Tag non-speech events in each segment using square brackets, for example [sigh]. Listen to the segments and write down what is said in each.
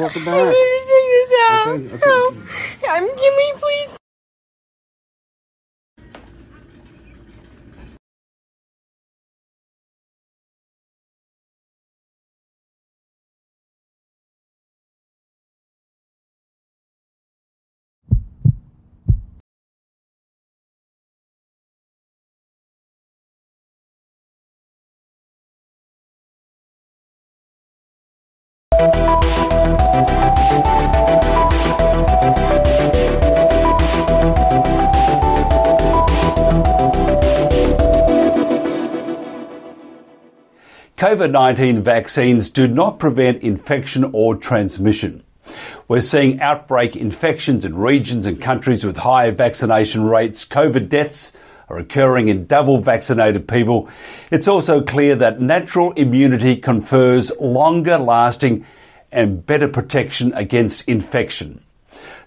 Welcome I back. need to take this out. Okay, okay. Help. I'm, can we please COVID 19 vaccines do not prevent infection or transmission. We're seeing outbreak infections in regions and countries with high vaccination rates. COVID deaths are occurring in double vaccinated people. It's also clear that natural immunity confers longer lasting and better protection against infection.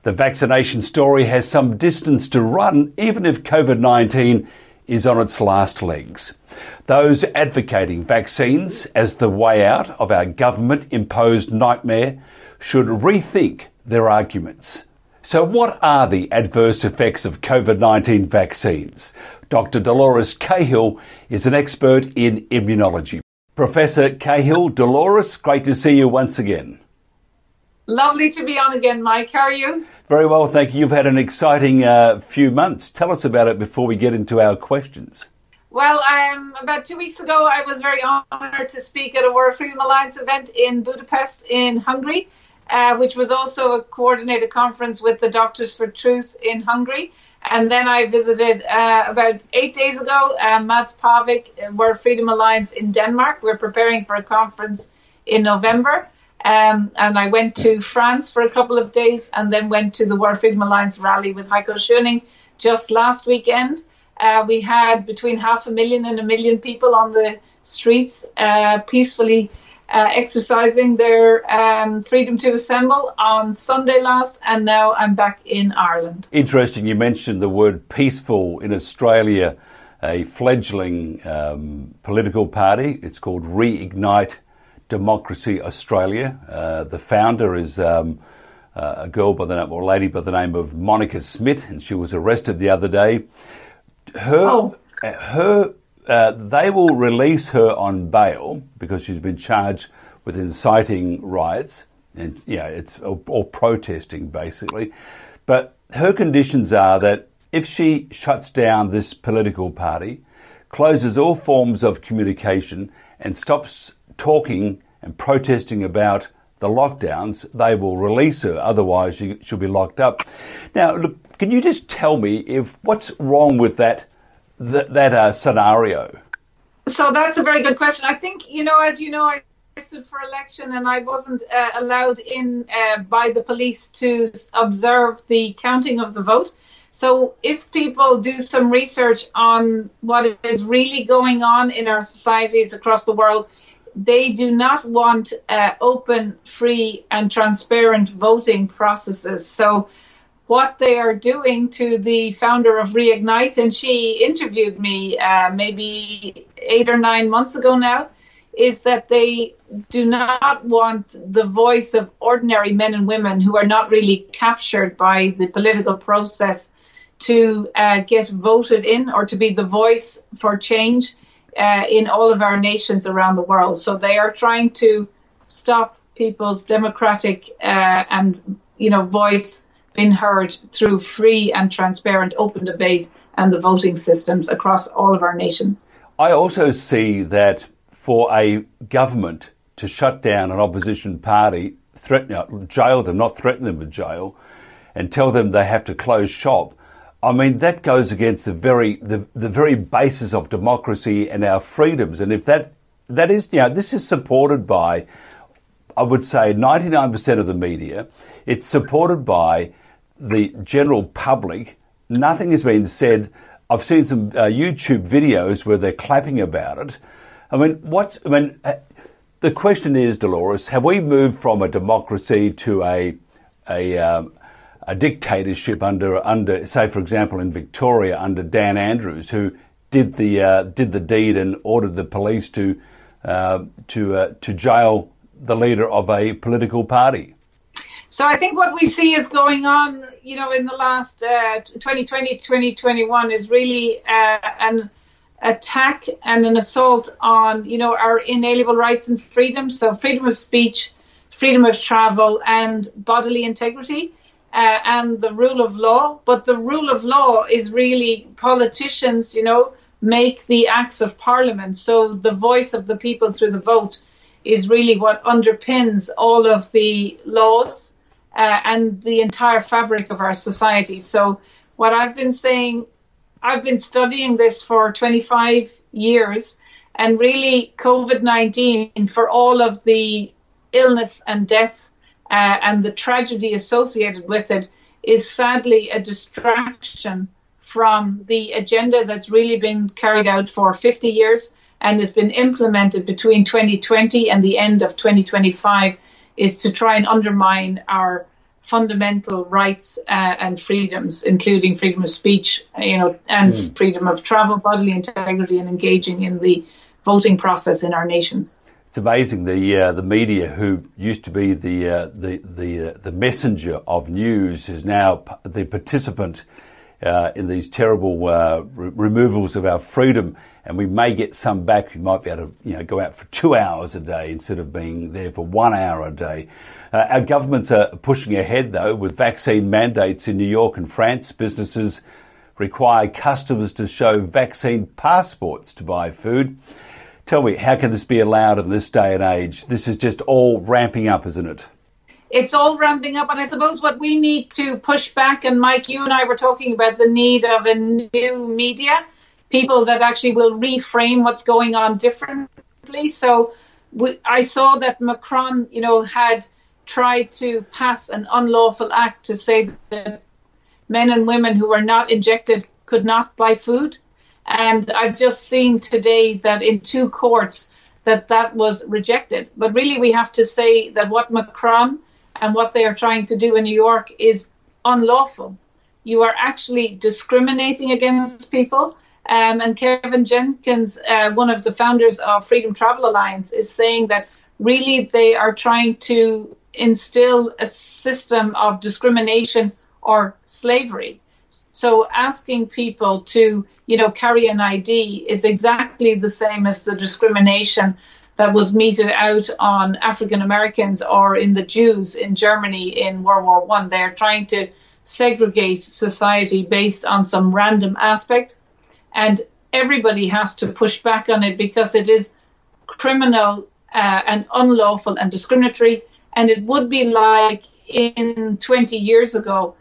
The vaccination story has some distance to run, even if COVID 19 is on its last legs. Those advocating vaccines as the way out of our government imposed nightmare should rethink their arguments. So, what are the adverse effects of COVID 19 vaccines? Dr. Dolores Cahill is an expert in immunology. Professor Cahill, Dolores, great to see you once again. Lovely to be on again, Mike. How are you? Very well, thank you. You've had an exciting uh, few months. Tell us about it before we get into our questions. Well, um, about two weeks ago, I was very honoured to speak at a World Freedom Alliance event in Budapest, in Hungary, uh, which was also a coordinated conference with the Doctors for Truth in Hungary. And then I visited uh, about eight days ago uh, Mats Pavik, uh, World Freedom Alliance in Denmark. We're preparing for a conference in November. Um, and I went to France for a couple of days and then went to the Freedom Alliance rally with Heiko Schöning just last weekend. Uh, we had between half a million and a million people on the streets uh, peacefully uh, exercising their um, freedom to assemble on Sunday last, and now I'm back in Ireland. Interesting, you mentioned the word peaceful in Australia, a fledgling um, political party. It's called Reignite Democracy Australia. Uh, the founder is um, uh, a girl by the name, or lady by the name of Monica Smith, and she was arrested the other day. Her, Oh. her, uh, they will release her on bail because she's been charged with inciting riots and yeah, it's or, or protesting basically. But her conditions are that if she shuts down this political party, closes all forms of communication, and stops talking and protesting about the lockdowns, they will release her. Otherwise, she, she'll be locked up. Now, look, can you just tell me if what's wrong with that that, that uh, scenario? So that's a very good question. I think, you know, as you know, I stood for election and I wasn't uh, allowed in uh, by the police to observe the counting of the vote. So if people do some research on what is really going on in our societies across the world, they do not want uh, open, free, and transparent voting processes. So what they are doing to the founder of Reignite, and she interviewed me uh, maybe eight or nine months ago now, is that they do not want the voice of ordinary men and women who are not really captured by the political process to uh, get voted in or to be the voice for change uh, in all of our nations around the world. So they are trying to stop people's democratic uh, and you know voice being heard through free and transparent open debate and the voting systems across all of our nations. I also see that for a government to shut down an opposition party, threaten, uh, jail them, not threaten them with jail, and tell them they have to close shop. I mean, that goes against the very the, the very basis of democracy and our freedoms. And if that that is, you know, this is supported by, I would say, 99% of the media. It's supported by the general public. Nothing has been said. I've seen some uh, YouTube videos where they're clapping about it. I mean, what's, I mean, uh, the question is, Dolores, have we moved from a democracy to a, a, um, a dictatorship under, under, say, for example, in Victoria under Dan Andrews, who did the, uh, did the deed and ordered the police to, uh, to, uh, to jail the leader of a political party? So I think what we see is going on, you know, in the last uh, 2020, 2021 is really uh, an attack and an assault on, you know, our inalienable rights and freedoms. So freedom of speech, freedom of travel, and bodily integrity, uh, and the rule of law. But the rule of law is really politicians, you know, make the acts of parliament. So the voice of the people through the vote is really what underpins all of the laws uh, and the entire fabric of our society. So what I've been saying, I've been studying this for 25 years, and really COVID-19 for all of the illness and death uh, and the tragedy associated with it is sadly a distraction from the agenda that's really been carried out for 50 years and has been implemented between 2020 and the end of 2025 is to try and undermine our fundamental rights uh, and freedoms, including freedom of speech, you know, and mm. freedom of travel, bodily integrity, and engaging in the voting process in our nations. It's amazing the uh, the media who used to be the uh, the the uh, the messenger of news is now the participant uh, in these terrible uh, re- removals of our freedom, and we may get some back. We might be able to, you know, go out for two hours a day instead of being there for one hour a day. Uh, our governments are pushing ahead, though, with vaccine mandates in New York and France. Businesses require customers to show vaccine passports to buy food. Tell me, how can this be allowed in this day and age? This is just all ramping up, isn't it? it's all ramping up. And I suppose what we need to push back, and Mike, you and I were talking about the need of a new media, people that actually will reframe what's going on differently. So we, I saw that Macron, you know, had tried to pass an unlawful act to say that men and women who were not injected could not buy food. And I've just seen today that in two courts that that was rejected. But really, we have to say that what Macron and what they are trying to do in New York is unlawful. You are actually discriminating against people. Um, and Kevin Jenkins, uh, one of the founders of Freedom Travel Alliance, is saying that really they are trying to instill a system of discrimination or slavery. So asking people to, you know, carry an ID is exactly the same as the discrimination that was meted out on African Americans or in the Jews in Germany in World War One. They're trying to segregate society based on some random aspect, and everybody has to push back on it because it is criminal uh, and unlawful and discriminatory. And it would be like in 20 years ago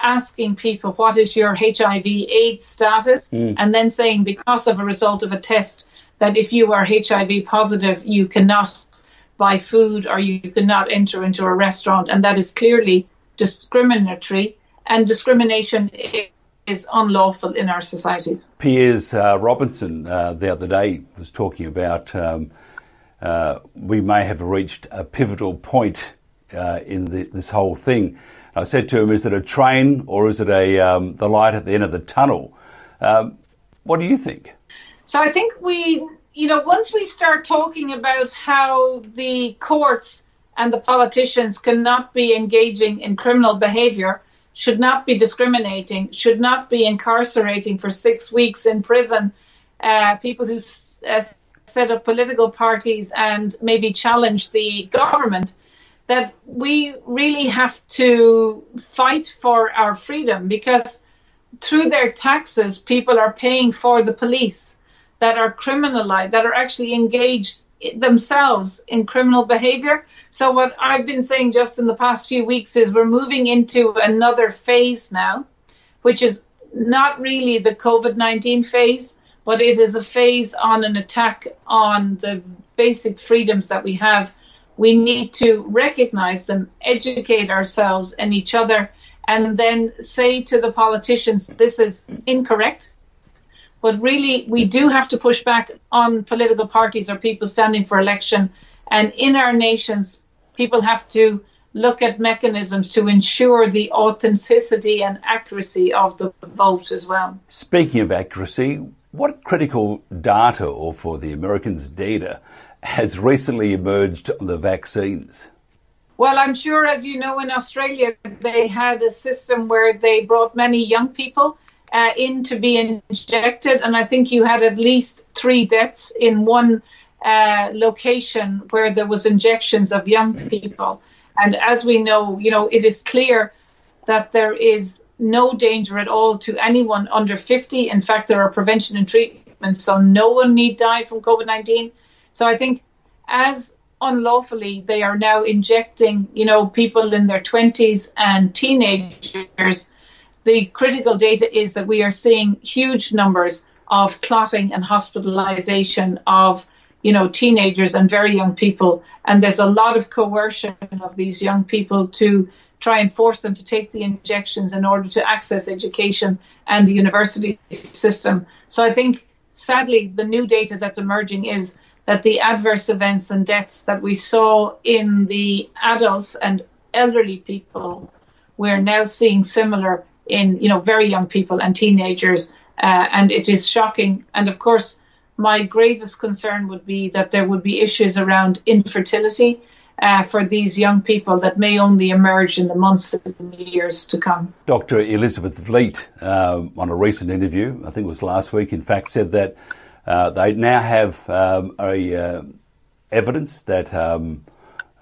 asking people what is your HIV AIDS status mm. and then saying because of a result of a test that if you are HIV positive, you cannot buy food or you cannot enter into a restaurant, and that is clearly discriminatory, and discrimination is unlawful in our societies. Piers uh, Robinson uh, the other day was talking about um, uh, we may have reached a pivotal point uh, in the, this whole thing. I said to him, "Is it a train or is it a um, the light at the end of the tunnel?" Um, what do you think? So I think we, you know, once we start talking about how the courts and the politicians cannot be engaging in criminal behavior, should not be discriminating, should not be incarcerating for six weeks in prison uh, people who uh, set up political parties and maybe challenge the government, that we really have to fight for our freedom because through their taxes, people are paying for the police that are criminalized, that are actually engaged themselves in criminal behavior. So what I've been saying just in the past few weeks is we're moving into another phase now, which is not really the COVID-19 phase, but it is a phase on an attack on the basic freedoms that we have. We need to recognize them, educate ourselves and each other, and then say to the politicians, this is incorrect but really, we do have to push back on political parties or people standing for election. And in our nations, people have to look at mechanisms to ensure the authenticity and accuracy of the vote as well. Speaking of accuracy, what critical data, or for the Americans, data, has recently emerged on the vaccines? Well, I'm sure, as you know, in Australia, they had a system where they brought many young people uh, in to be injected, and I think you had at least three deaths in one uh, location where there was injections of young people. And as we know, you know, it is clear that there is no danger at all to anyone under 50. In fact, there are prevention and treatments, so no one need die from COVID-19. So I think as unlawfully they are now injecting, you know, people in their 20s and teenagers, the critical data is that we are seeing huge numbers of clotting and hospitalization of you know, teenagers and very young people. And there's a lot of coercion of these young people to try and force them to take the injections in order to access education and the university system. So I think, sadly, the new data that's emerging is that the adverse events and deaths that we saw in the adults and elderly people, we're now seeing similar in, you know, very young people and teenagers. Uh, and it is shocking. And of course, my gravest concern would be that there would be issues around infertility uh, for these young people that may only emerge in the months and years to come. Dr. Elizabeth Vliet, uh, on a recent interview, I think it was last week, in fact, said that uh, they now have um, a, uh, evidence that um,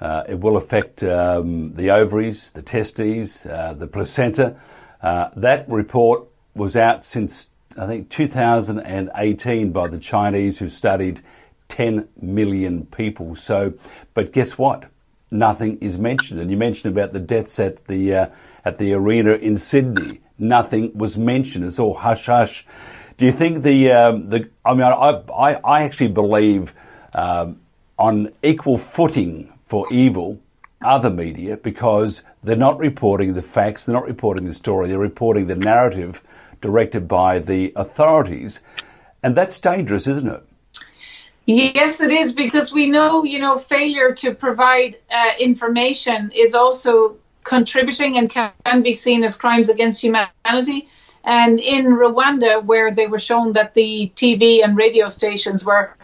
uh, it will affect um, the ovaries, the testes, uh, the placenta. that report was out since I think 2018 by the Chinese who studied 10 million people. So, but guess what? Nothing is mentioned. And you mentioned about the deaths at the uh, at the arena in Sydney. Nothing was mentioned. It's all hush hush. Do you think the um, the? I mean, I I, I actually believe um, on equal footing for evil other media because they're not reporting the facts, they're not reporting the story, they're reporting the narrative directed by the authorities. And that's dangerous, isn't it? Yes, it is because we know, you know, failure to provide uh, information is also contributing and can be seen as crimes against humanity. And in Rwanda, where they were shown that the TV and radio stations were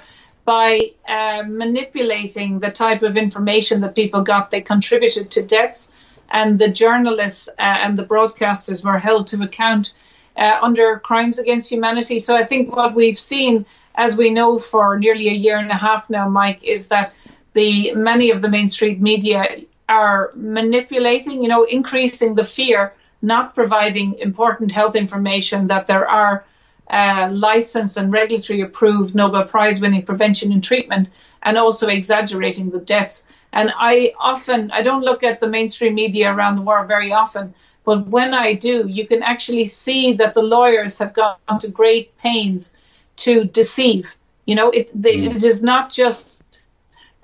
by uh, manipulating the type of information that people got, they contributed to deaths, and the journalists uh, and the broadcasters were held to account uh, under crimes against humanity. So I think what we've seen, as we know for nearly a year and a half now, Mike, is that the many of the mainstream media are manipulating, you know, increasing the fear, not providing important health information that there are uh, licensed and regulatory approved Nobel Prize winning prevention and treatment, and also exaggerating the deaths. And I often, I don't look at the mainstream media around the world very often, but when I do, you can actually see that the lawyers have gone to great pains to deceive. You know, it, the, mm. it is not just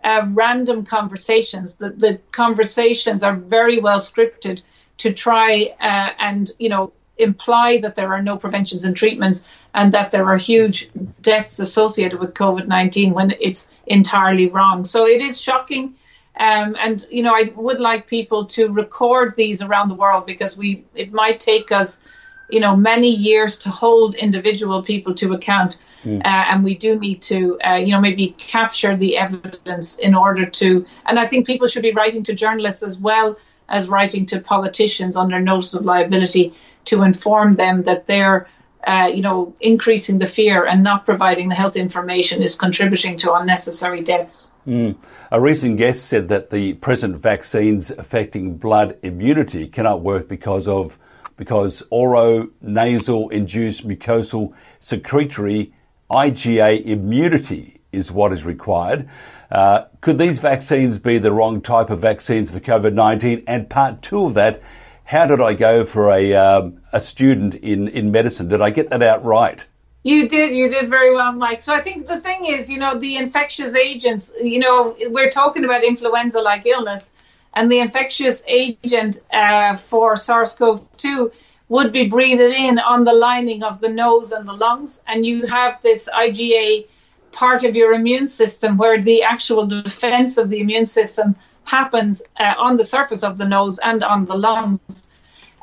uh, random conversations. The, the conversations are very well scripted to try uh, and, you know, imply that there are no preventions and treatments and that there are huge deaths associated with COVID 19 when it's entirely wrong. So it is shocking. Um, and you know, I would like people to record these around the world because we it might take us, you know, many years to hold individual people to account, mm. uh, and we do need to, uh, you know, maybe capture the evidence in order to. And I think people should be writing to journalists as well as writing to politicians under notice of liability to inform them that they're uh, you know, increasing the fear and not providing the health information is contributing to unnecessary deaths. Mm. A recent guest said that the present vaccines affecting blood immunity cannot work because of because oro nasal induced mucosal secretory IgA immunity is what is required. Uh, could these vaccines be the wrong type of vaccines for COVID 19? And part two of that how did I go for a um, a student in in medicine? Did I get that out right? You did. You did very well, Mike. So I think the thing is, you know, the infectious agents. You know, we're talking about influenza-like illness, and the infectious agent uh, for SARS-CoV-2 would be breathed in on the lining of the nose and the lungs, and you have this IgA part of your immune system where the actual defense of the immune system happens uh, on the surface of the nose and on the lungs.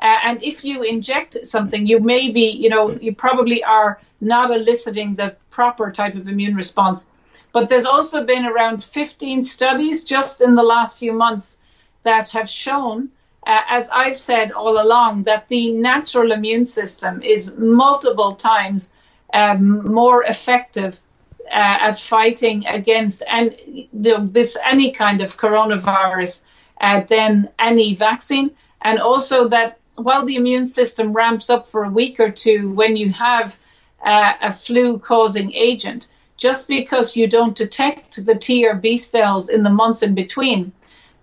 Uh, and if you inject something, you may be, you know, you probably are not eliciting the proper type of immune response. But there's also been around 15 studies just in the last few months that have shown, uh, as I've said all along, that the natural immune system is multiple times um, more effective at fighting against any, this any kind of coronavirus uh, than any vaccine, and also that while the immune system ramps up for a week or two when you have uh, a flu-causing agent, just because you don't detect the T or B cells in the months in between,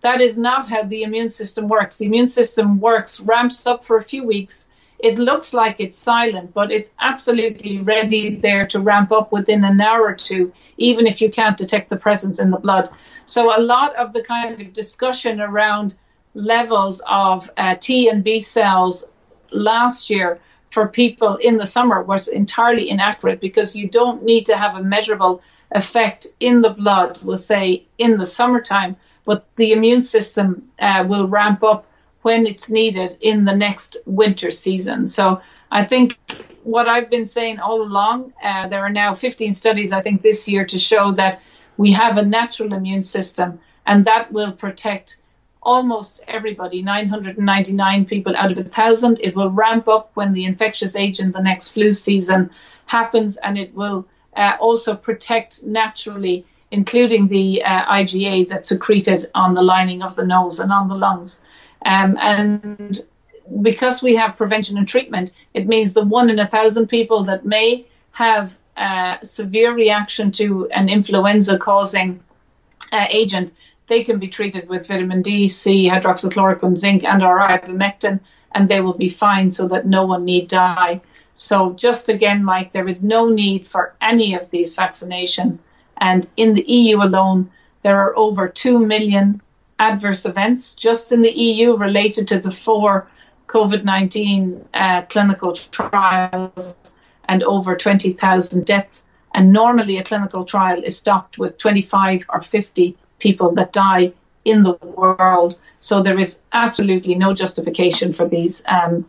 that is not how the immune system works. The immune system works, ramps up for a few weeks. It looks like it's silent, but it's absolutely ready there to ramp up within an hour or two, even if you can't detect the presence in the blood. So a lot of the kind of discussion around levels of uh, T and B cells last year for people in the summer was entirely inaccurate because you don't need to have a measurable effect in the blood, we'll say, in the summertime, but the immune system uh, will ramp up when it's needed in the next winter season. So I think what I've been saying all along, uh, there are now 15 studies, I think, this year to show that we have a natural immune system and that will protect almost everybody, 999 people out of a thousand. It will ramp up when the infectious agent, the next flu season happens, and it will uh, also protect naturally, including the uh, IgA that's secreted on the lining of the nose and on the lungs. Um, and because we have prevention and treatment, it means the one in a thousand people that may have a severe reaction to an influenza causing uh, agent they can be treated with vitamin D, C, hydroxychloroquine, zinc, and or ivermectin, and they will be fine so that no one need die. So just again, Mike, there is no need for any of these vaccinations. And in the EU alone, there are over 2 million adverse events just in the EU related to the four COVID-19 uh, clinical trials and over 20,000 deaths. And normally a clinical trial is stopped with 25 or 50 people that die in the world. So there is absolutely no justification for these um,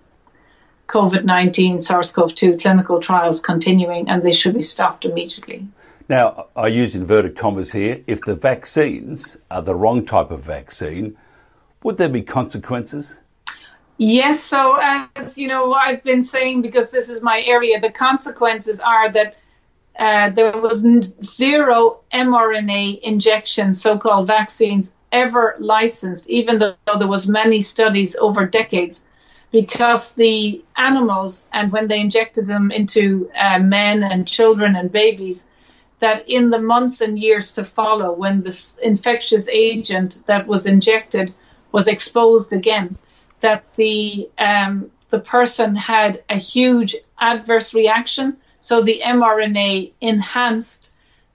COVID 19 SARS CoV 2 clinical trials continuing, and they should be stopped immediately. Now, I use inverted commas here. If the vaccines are the wrong type of vaccine, would there be consequences? Yes, so as you know, I've been saying because this is my area, the consequences are that uh, there was zero mRNA injections, so-called vaccines, ever licensed, even though there was many studies over decades, because the animals and when they injected them into uh, men and children and babies, that in the months and years to follow, when this infectious agent that was injected was exposed again, that the um, the person had a huge adverse reaction so the mRNA enhanced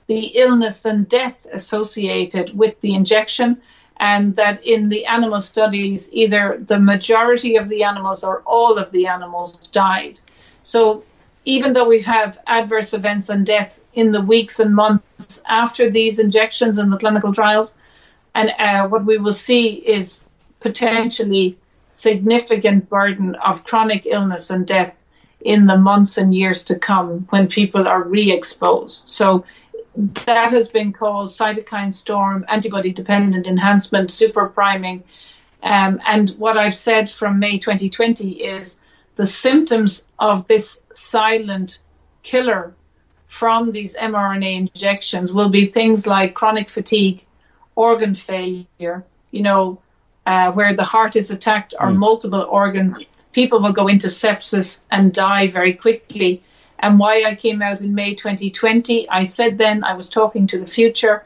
the illness and death associated with the injection, and that in the animal studies, either the majority of the animals or all of the animals died. So even though we have adverse events and death in the weeks and months after these injections in the clinical trials, and uh, what we will see is potentially significant burden of chronic illness and death in the months and years to come when people are re-exposed. So that has been called cytokine storm, antibody dependent enhancement, super priming. Um, and what I've said from May 2020 is the symptoms of this silent killer from these mRNA injections will be things like chronic fatigue, organ failure, you know, uh, where the heart is attacked or mm. multiple organs people will go into sepsis and die very quickly. And why I came out in May 2020, I said then I was talking to the future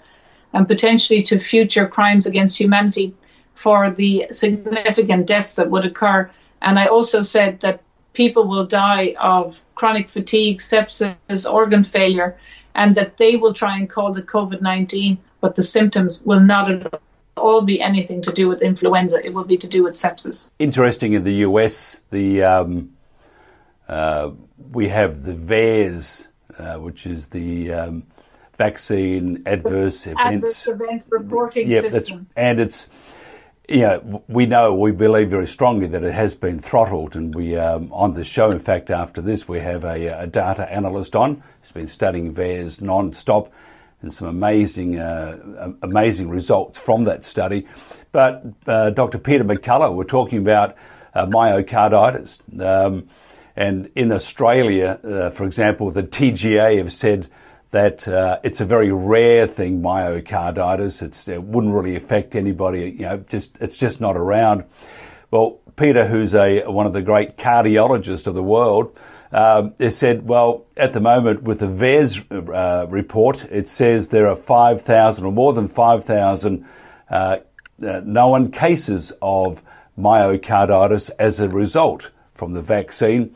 and potentially to future crimes against humanity for the significant deaths that would occur. And I also said that people will die of chronic fatigue, sepsis, organ failure, and that they will try and call the COVID 19, but the symptoms will not at all be anything to do with influenza. It will be to do with sepsis. Interesting in the US, the um, uh, we have the VAERS, uh, which is the um, vaccine adverse events, adverse event reporting yep, system. and it's you know, we know, we believe very strongly that it has been throttled, and we um, on the show, in fact, after this, we have a, a data analyst on who's been studying VAERS non-stop and some amazing, uh, amazing results from that study. But uh, Dr. Peter McCullough, we're talking about uh, myocarditis. Um, and in Australia, uh, for example, the TGA have said that uh, it's a very rare thing, myocarditis. It's, it wouldn't really affect anybody. You know, just it's just not around. Well, Peter, who's a one of the great cardiologists of the world, um, said, well, at the moment with the VAERS uh, report, it says there are 5,000 or more than 5,000 uh, uh, known cases of myocarditis as a result from the vaccine.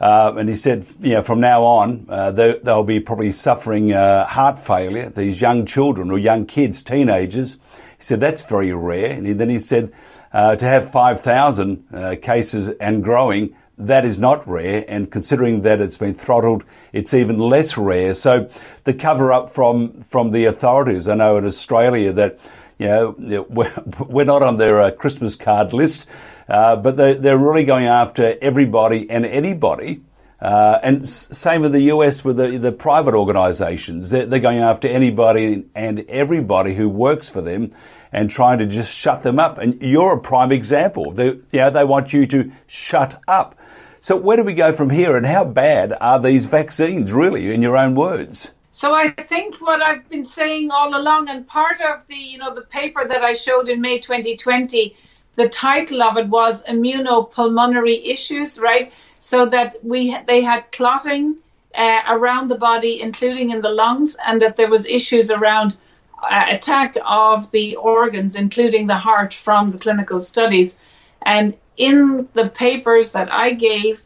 Uh, and he said, you know, from now on, uh, they, will be probably suffering uh, heart failure, these young children or young kids, teenagers. He said, that's very rare. And he, then he said, uh, to have 5,000 uh, cases and growing, that is not rare. And considering that it's been throttled, it's even less rare. So the cover up from, from the authorities, I know in Australia that, you know, we're, [laughs] we're not on their uh, Christmas card list. Uh, but they're, they're really going after everybody and anybody. Uh, and same with the US with the, the private organisations. They're, they're, going after anybody and everybody who works for them and trying to just shut them up. And you're a prime example. They, you know, they want you to shut up. So where do we go from here and how bad are these vaccines really in your own words? So I think what I've been saying all along and part of the, you know, the paper that I showed in May 2020 the title of it was immunopulmonary issues, right? So that we they had clotting uh, around the body, including in the lungs, and that there was issues around uh, attack of the organs, including the heart, from the clinical studies. And in the papers that I gave,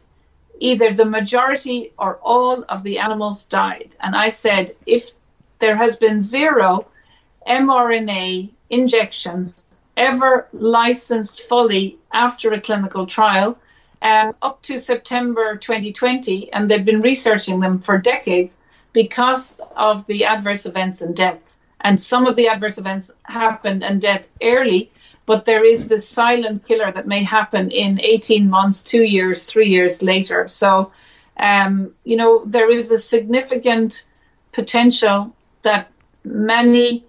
either the majority or all of the animals died. And I said, if there has been zero mRNA injections ever licensed fully after a clinical trial um, up to September 2020, and they've been researching them for decades because of the adverse events and deaths. And some of the adverse events happened and death early, but there is this silent killer that may happen in 18 months, two years, three years later. So, um, you know, there is a significant potential that many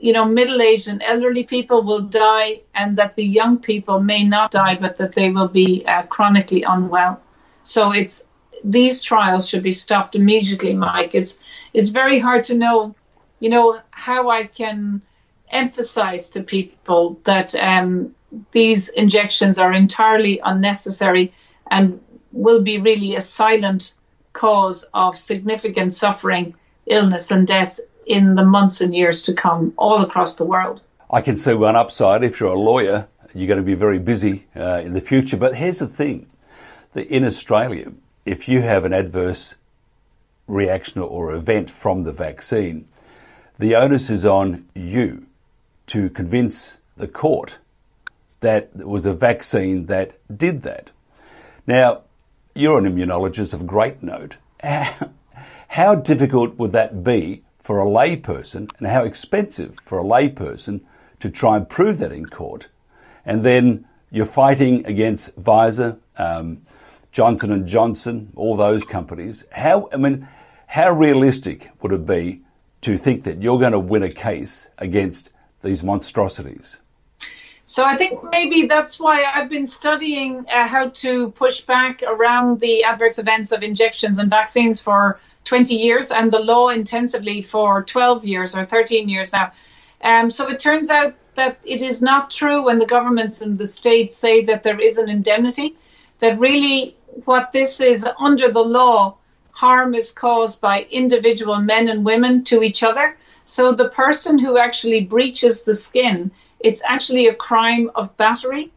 you know, middle-aged and elderly people will die, and that the young people may not die, but that they will be uh, chronically unwell. So it's these trials should be stopped immediately, Mike. It's it's very hard to know, you know, how I can emphasize to people that um, these injections are entirely unnecessary and will be really a silent cause of significant suffering, illness, and death in the months and years to come all across the world. I can see one upside. If you're a lawyer, you're going to be very busy uh, in the future. But here's the thing that in Australia, if you have an adverse reaction or event from the vaccine, the onus is on you to convince the court that it was a vaccine that did that. Now, you're an immunologist of great note. [laughs] How difficult would that be for a layperson and how expensive for a layperson to try and prove that in court. And then you're fighting against Pfizer, um, Johnson and Johnson, all those companies. How I mean, how realistic would it be to think that you're going to win a case against these monstrosities? So I think maybe that's why I've been studying uh, how to push back around the adverse events of injections and vaccines for 20 years and the law intensively for 12 years or 13 years now. Um, so it turns out that it is not true when the governments and the states say that there is an indemnity, that really what this is under the law, harm is caused by individual men and women to each other. So the person who actually breaches the skin, it's actually a crime of battery,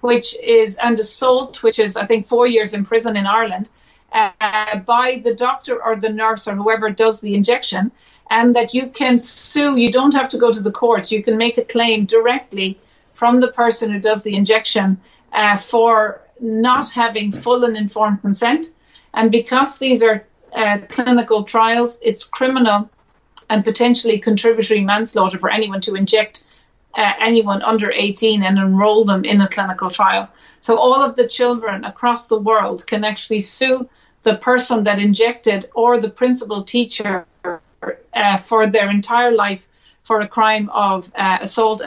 which is, and assault, which is, I think, four years in prison in Ireland uh, by the doctor or the nurse or whoever does the injection, and that you can sue. You don't have to go to the courts. You can make a claim directly from the person who does the injection uh, for not having full and informed consent. And because these are uh, clinical trials, it's criminal and potentially contributory manslaughter for anyone to inject uh, anyone under 18 and enroll them in a clinical trial. So all of the children across the world can actually sue the person that injected or the principal teacher uh, for their entire life for a crime of uh, assault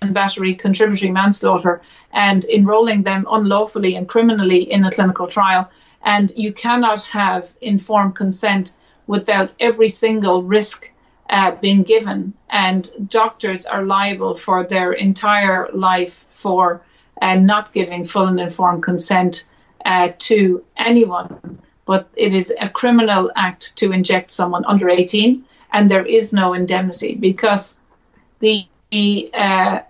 and battery contributory manslaughter and enrolling them unlawfully and criminally in a clinical trial. And you cannot have informed consent without every single risk uh, being given. And doctors are liable for their entire life for uh, not giving full and informed consent uh, to anyone. But it is a criminal act to inject someone under 18, and there is no indemnity because the uh,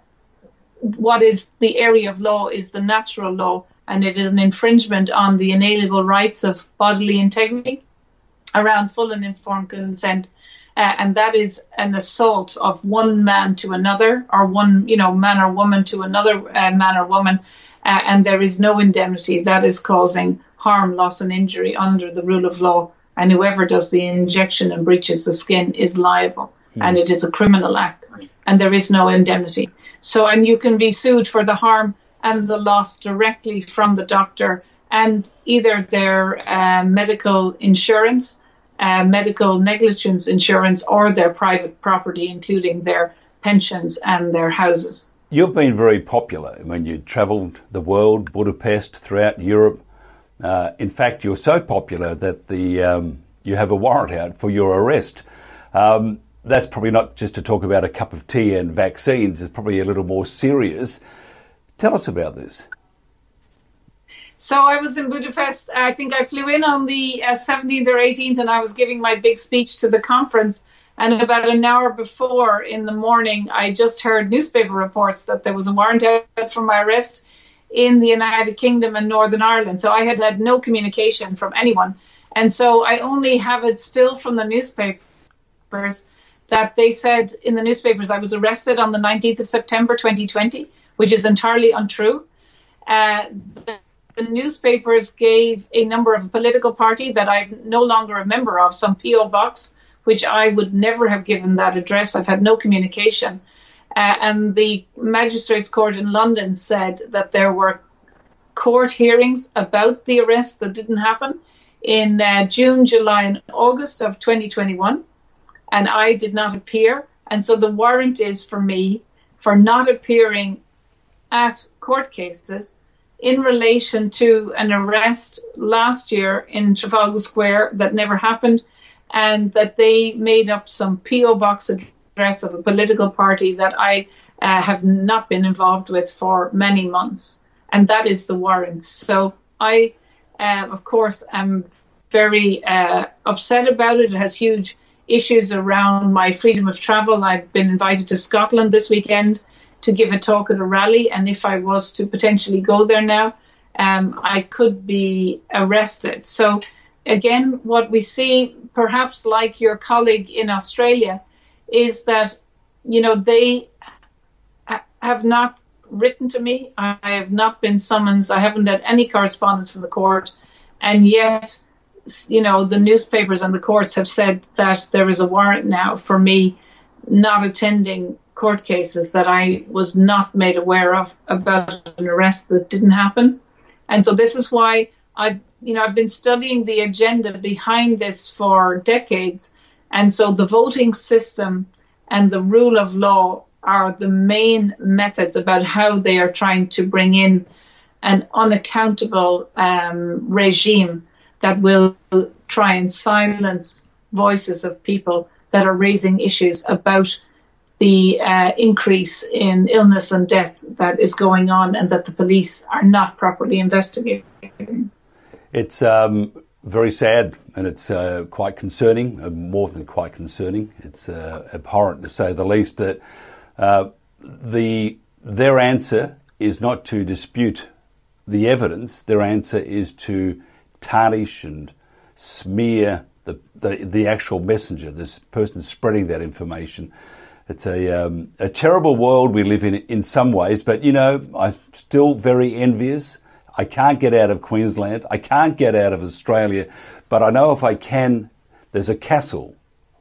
what is the area of law is the natural law, and it is an infringement on the inalienable rights of bodily integrity around full and informed consent. Uh, and that is an assault of one man to another, or one, you know, man or woman to another uh, man or woman, uh, and there is no indemnity. That is causing harm, loss, and injury under the rule of law, and whoever does the injection and breaches the skin is liable, mm. and it is a criminal act, and there is no indemnity. So, and you can be sued for the harm and the loss directly from the doctor and either their uh, medical insurance, uh, medical negligence insurance, or their private property, including their pensions and their houses. You've been very popular when you travelled the world, Budapest, throughout Europe. Uh, in fact, you're so popular that the um, you have a warrant out for your arrest. Um, that's probably not just to talk about a cup of tea and vaccines, it's probably a little more serious. Tell us about this. So I was in Budapest. I think I flew in on the uh, 17th or 18th, and I was giving my big speech to the conference. And about an hour before in the morning, I just heard newspaper reports that there was a warrant out for my arrest in the United Kingdom and Northern Ireland. So I had had no communication from anyone. And so I only have it still from the newspapers that they said in the newspapers I was arrested on the 19th of September 2020, which is entirely untrue. Uh, the, the, newspapers gave a number of a political party that I'm no longer a member of, some PO box, which I would never have given that address. I've had no communication. Uh, and the magistrates court in London said that there were court hearings about the arrest that didn't happen in uh, June, July, and August of 2021 and I did not appear. And so the warrant is for me for not appearing at court cases in relation to an arrest last year in Trafalgar Square that never happened and that they made up some P.O. box address of a political party that I uh, have not been involved with for many months. And that is the warrant. So I, uh, of course, am very uh, upset about it. It has huge issues around my freedom of travel. I've been invited to Scotland this weekend to give a talk at a rally, and if I was to potentially go there now, um, I could be arrested. So, again, what we see, perhaps like your colleague in Australia, is that you know they have not written to me. I have not been summoned. I haven't had any correspondence from the court, and yet you know, the newspapers and the courts have said that there is a warrant now for me not attending court cases that I was not made aware of about an arrest that didn't happen. And so this is why I've, you know, I've been studying the agenda behind this for decades. And so the voting system and the rule of law are the main methods about how they are trying to bring in an unaccountable um, regime that will try and silence voices of people that are raising issues about the uh, increase in illness and death that is going on and that the police are not properly investigating. It's um, very sad and it's uh, quite concerning, uh, more than quite concerning. It's uh, abhorrent to say the least that uh, the their answer is not to dispute the evidence. Their answer is to tarnish and smear the, the, the actual messenger, this person spreading that information. It's a, um, a terrible world we live in in some ways, but you know, I'm still very envious. I can't get out of Queensland. I can't get out of Australia, but I know if I can, there's a castle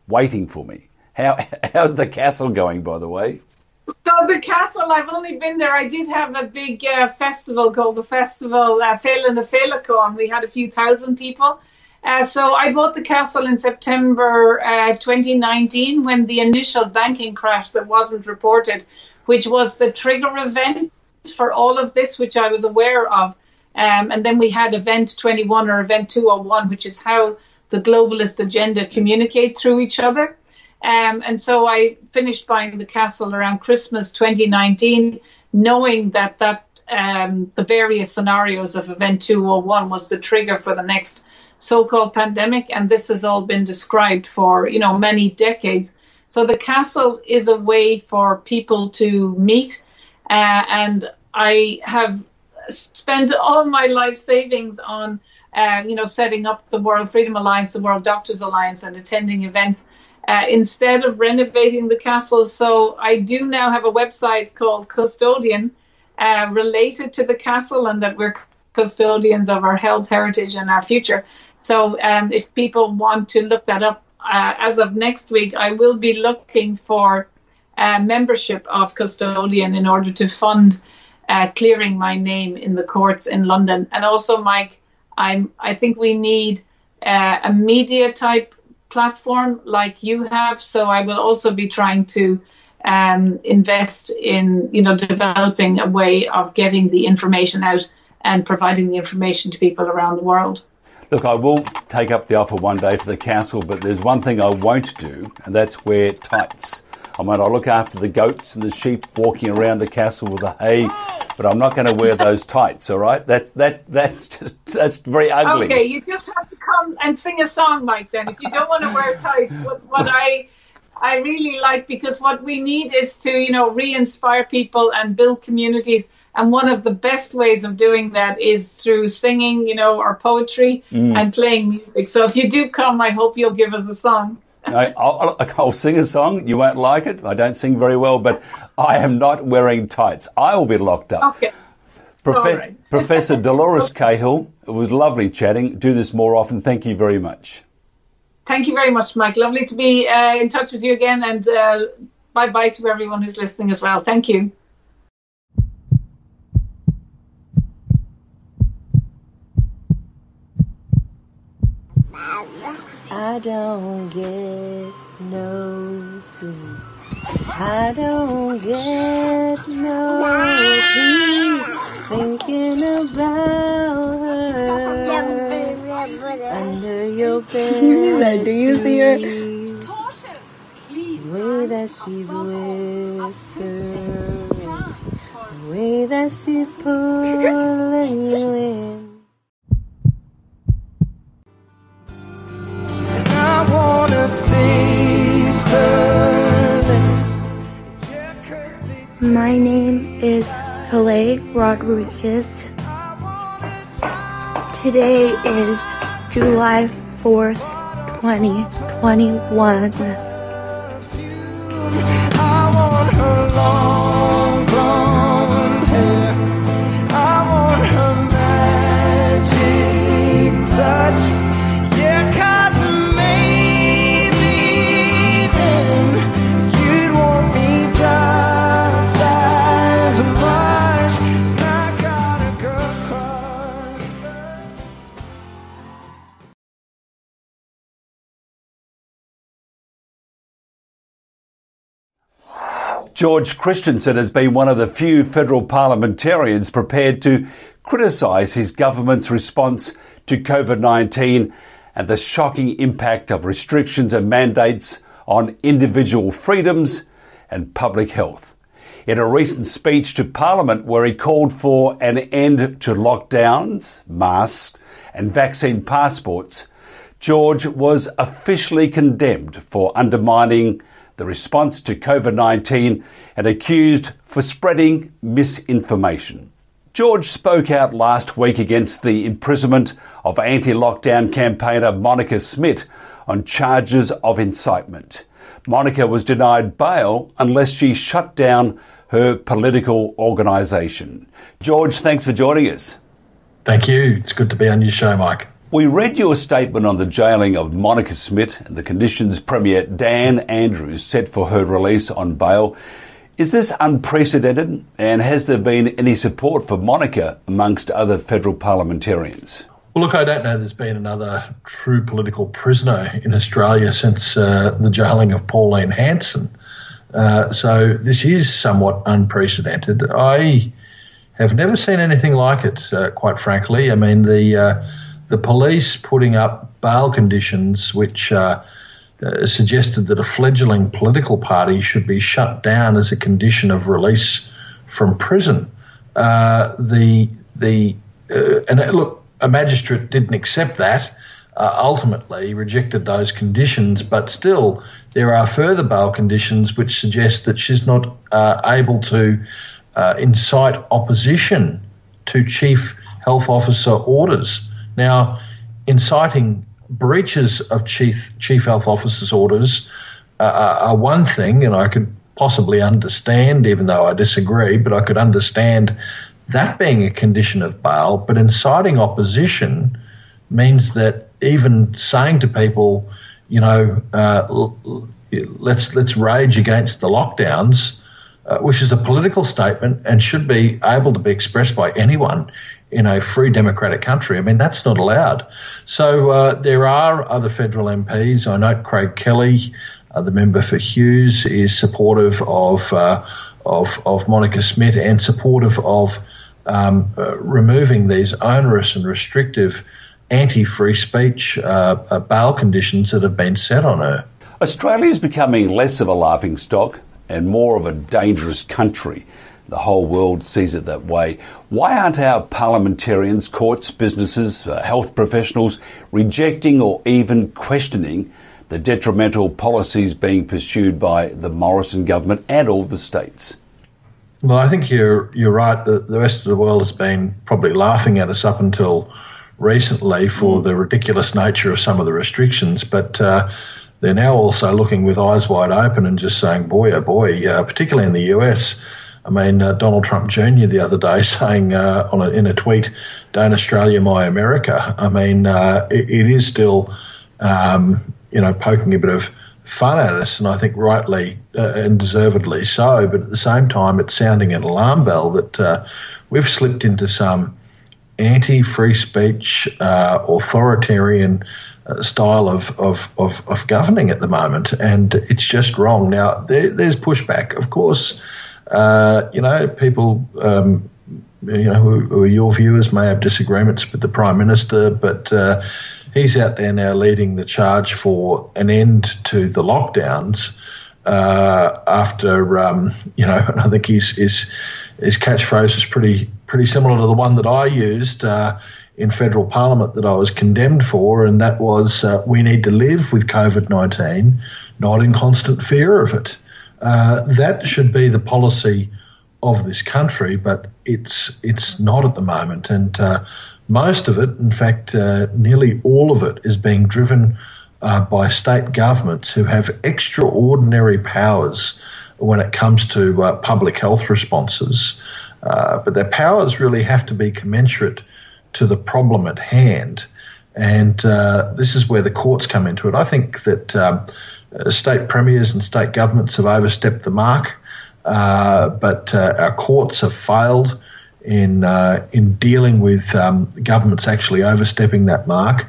waiting for me. How, [laughs] how's the castle going, by the way? So the castle, I've only been there. I did have a big uh, festival called the Festival uh, Féile na Féileacáin. We had a few thousand people. Uh, so I bought the castle in September uh, 2019 when the initial banking crash that wasn't reported, which was the trigger event for all of this, which I was aware of. Um, and then we had Event 21 or Event 201, which is how the globalist agenda communicate through each other. Um, and so I finished buying the castle around Christmas 2019, knowing that that um, the various scenarios of Event 201 was the trigger for the next so-called pandemic, and this has all been described for you know many decades. So the castle is a way for people to meet, uh, and I have spent all my life savings on uh, you know setting up the World Freedom Alliance, the World Doctors Alliance, and attending events. Uh, instead of renovating the castle, so I do now have a website called Custodian, uh, related to the castle, and that we're custodians of our health heritage and our future. So um, if people want to look that up, uh, as of next week, I will be looking for uh, membership of custodian in order to fund uh, clearing my name in the courts in London. And also, Mike, I'm I think we need uh, a media type platform like you have. So I will also be trying to um, invest in you know developing a way of getting the information out and providing the information to people around the world. Look, I will take up the offer one day for the council, but there's one thing I won't do, and that's wear tights. I mean, I'll look after the goats and the sheep walking around the castle with the hay, but I'm not going to wear those tights. All right, that's that that's just, that's very ugly. Okay, you just have to come and sing a song, Mike. Then, if you don't want to wear tights, what, what I I really like because what we need is to you know re-inspire people and build communities and one of the best ways of doing that is through singing, you know, or poetry mm. and playing music. So if you do come, I hope you'll give us a song. I, will I'll sing a song. You won't like it. I don't sing very well, but I am not wearing tights. I will be locked up. Okay. Profe- right. Professor [laughs] Dolores Cahill, it was lovely chatting. Do this more often. Thank you very much. Thank you very much, Mike. Lovely to be uh, in touch with you again. And uh, bye bye to everyone who's listening as well. Thank you. I don't get no sleep. I don't get no sleep thinking about her under your bed. Do you see her? Way that she's whispering, the way that she's pulling you in. My name is Calais Rodriguez. Today is July 4th, 2021. George Christensen has been one of the few federal parliamentarians prepared to criticise his government's response to COVID 19 and the shocking impact of restrictions and mandates on individual freedoms and public health. In a recent speech to Parliament, where he called for an end to lockdowns, masks, and vaccine passports, George was officially condemned for undermining the response to COVID 19 and accused for spreading misinformation. George spoke out last week against the imprisonment of anti lockdown campaigner Monica Smith on charges of incitement. Monica was denied bail unless she shut down her political organisation. George, thanks for joining us. Thank you. It's good to be on your show, Mike. We read your statement on the jailing of Monica Smith and the conditions Premier Dan Andrews set for her release on bail. Is this unprecedented and has there been any support for Monica amongst other federal parliamentarians? Well, look, I don't know there's been another true political prisoner in Australia since uh, the jailing of Pauline Hanson. Uh, so this is somewhat unprecedented. I have never seen anything like it, uh, quite frankly. I mean, the uh, the police putting up bail conditions which uh, uh, suggested that a fledgling political party should be shut down as a condition of release from prison. the the and look, a magistrate didn't accept that. ultimately, rejected those conditions, but still there are further bail conditions which suggest that she's not uh, able to uh, incite opposition to chief health officer orders. Now, inciting breaches of chief chief health officer's orders uh, are one thing, and I could possibly understand, even though I disagree, but I could understand that being a condition of bail. But inciting opposition means that even saying to people, you know, uh, let's let's rage against the lockdowns, uh, which is a political statement and should be able to be expressed by anyone in a free democratic country. I mean, that's not allowed. So uh, there are other federal MPs. I know Craig Kelly, uh, the member for Hughes, is supportive of uh, of, of Monica Smith and supportive of um, uh, removing these onerous and restrictive anti free speech uh, uh, bail conditions that have been set on her. Australia is becoming less of a laughing stock and more of a dangerous country. The whole world sees it that way. Why aren't our parliamentarians, courts, businesses, uh, health professionals rejecting or even questioning the detrimental policies being pursued by the Morrison government and all the states? Well, I think you're you're right. The, the rest of the world has been probably laughing at us up until recently for the ridiculous nature of some of the restrictions, but uh, they're now also looking with eyes wide open and just saying, boy, oh boy, uh, particularly in the US. I mean, uh, Donald Trump Jr. the other day [laughs] saying uh, on a, in a tweet, "Don't Australia my America." I mean, uh, it, it is still, um, you know, poking a bit of fun at us, and I think rightly uh, and deservedly so. But at the same time, it's sounding an alarm bell that uh, we've slipped into some anti-free speech, uh, authoritarian style of, of, of, of, governing at the moment, and it's just wrong. Now, there, there's pushback, of course. Uh, you know, people, um, you know, who, who, are your viewers may have disagreements with the prime minister, but uh, he's out there now leading the charge for an end to the lockdowns. Uh, after um, you know, [laughs] I think he's is his catchphrase is pretty pretty similar to the one that I used uh, in federal parliament that I was condemned for, and that was uh, we need to live with COVID nineteen, not in constant fear of it. Uh, that should be the policy of this country, but it's it's not at the moment, and uh, most of it, in fact, uh, nearly all of it, is being driven uh, by state governments who have extraordinary powers when it comes to uh, public health responses. But their powers really have to be commensurate to the problem at hand. And this is where the courts come into it. I think that um, state premiers and state governments have overstepped the mark, uh, but uh, our courts have failed in uh, in dealing with um, governments actually overstepping that mark.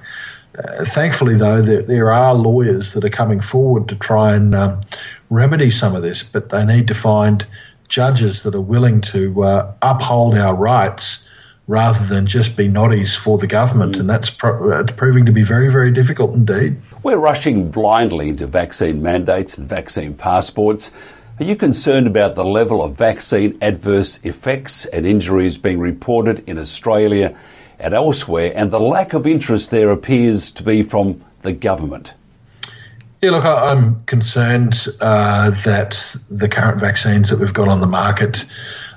Uh, thankfully, though, there, there, are lawyers that are coming forward to try and um, remedy some of this, but they need to find judges that are willing to uh, uphold our rights rather than just be noddies for the government, mm. and that's pro- proving to be very, very difficult indeed. We're rushing blindly into vaccine mandates and vaccine passports. Are you concerned about the level of vaccine adverse effects and injuries being reported in Australia and elsewhere, and the lack of interest there appears to be from the government? Yeah, look, I'm concerned uh, that the current vaccines that we've got on the market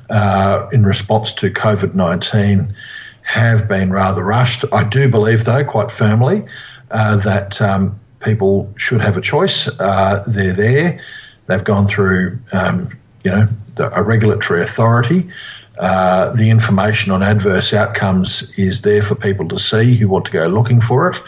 uh, in response to COVID 19 have been rather rushed. I do believe, though, quite firmly, uh, that um, people should have a choice. Uh, they're there, they've gone through, um, you know, the, a regulatory authority. Uh, the information on adverse outcomes is there for people to see who want to go looking for it.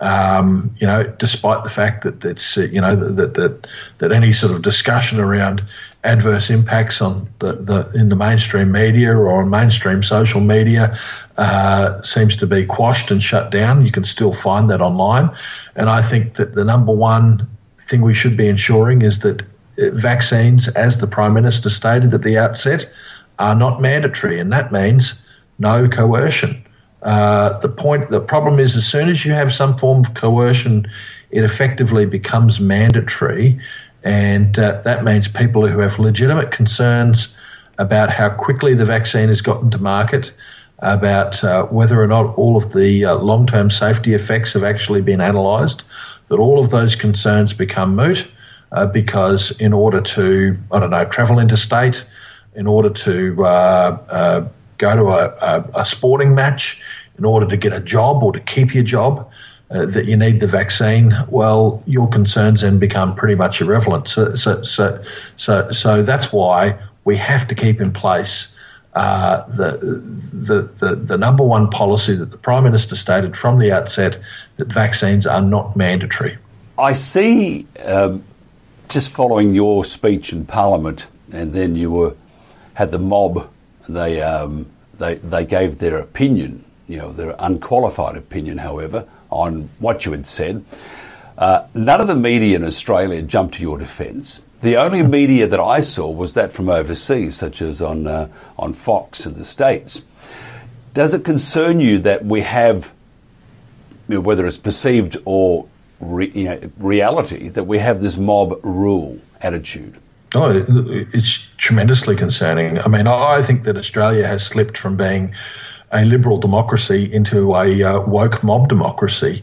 Um, you know, despite the fact that uh, you know that, that that any sort of discussion around adverse impacts on the, the in the mainstream media or on mainstream social media uh, seems to be quashed and shut down. You can still find that online. And I think that the number one thing we should be ensuring is that uh, vaccines, as the Prime Minister stated at the outset, are not mandatory. And that means no coercion. Uh, the point, the problem is, as soon as you have some form of coercion, it effectively becomes mandatory, and uh, that means people who have legitimate concerns about how quickly the vaccine has gotten to market, about uh, whether or not all of the uh, long-term safety effects have actually been analysed, that all of those concerns become moot, uh, because in order to, I don't know, travel interstate, in order to uh, go to a, a, a, sporting match, in order to get a job or to keep your job, uh, that you need the vaccine, well, your concerns then become pretty much irrelevant. So, so, so, so, so that's why we have to keep in place uh, the, the, the, the number one policy that the Prime Minister stated from the outset that vaccines are not mandatory. I see, um, just following your speech in Parliament, and then you were had the mob. They um, they they gave their opinion, you know, their unqualified opinion, however, on what you had said. Uh, none of the media in Australia jumped to your defence. The only media that I saw was that from overseas, such as on uh, on Fox in the States. Does it concern you that we have, you know, whether it's perceived or re, you know, reality, that we have this mob rule attitude? Oh, it's tremendously concerning. I mean, I think that Australia has slipped from being a liberal democracy into a uh, woke mob democracy.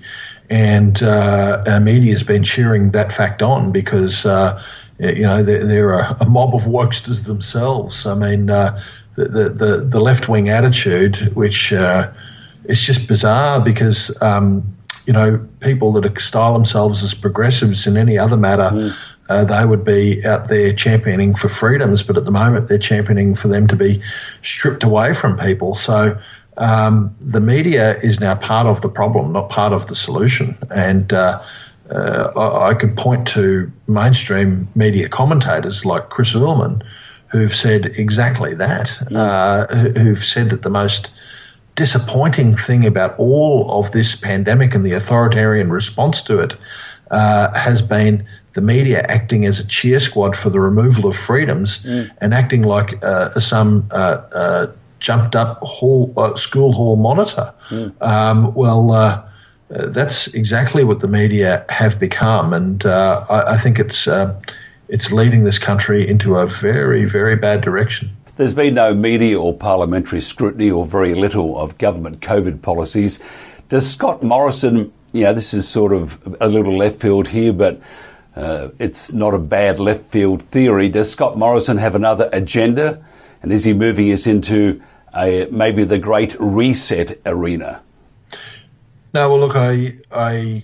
And uh, our media has been cheering that fact on because, uh, you know, they're, they're a, a, mob of wokesters themselves. I mean, uh, the, the, the, the left wing attitude, which uh, is just bizarre because, um, you know, people that style themselves as progressives in any other matter. Mm. Uh, they would be out there championing for freedoms, but at the moment they're championing for them to be stripped away from people. So um, the media is now part of the problem, not part of the solution. And uh, uh, I, I, could point to mainstream media commentators like Chris Uhlmann who've said exactly that, mm. uh, who've said that the most disappointing thing about all of this pandemic and the authoritarian response to it uh, has been the media acting as a cheer squad for the removal of freedoms mm. and acting like uh, some uh, uh, jumped up hall, uh, school hall monitor. Mm. Um, well, uh, that's exactly what the media have become, and uh, I, I, think it's uh, it's leading this country into a very, very bad direction. There's been no media or parliamentary scrutiny or very little of government COVID policies. Does Scott Morrison, you know, this is sort of a little left field here, but uh, it's not a bad left field theory. Does Scott Morrison have another agenda? And is he moving us into a, maybe the great reset arena? No, well, look, I, I,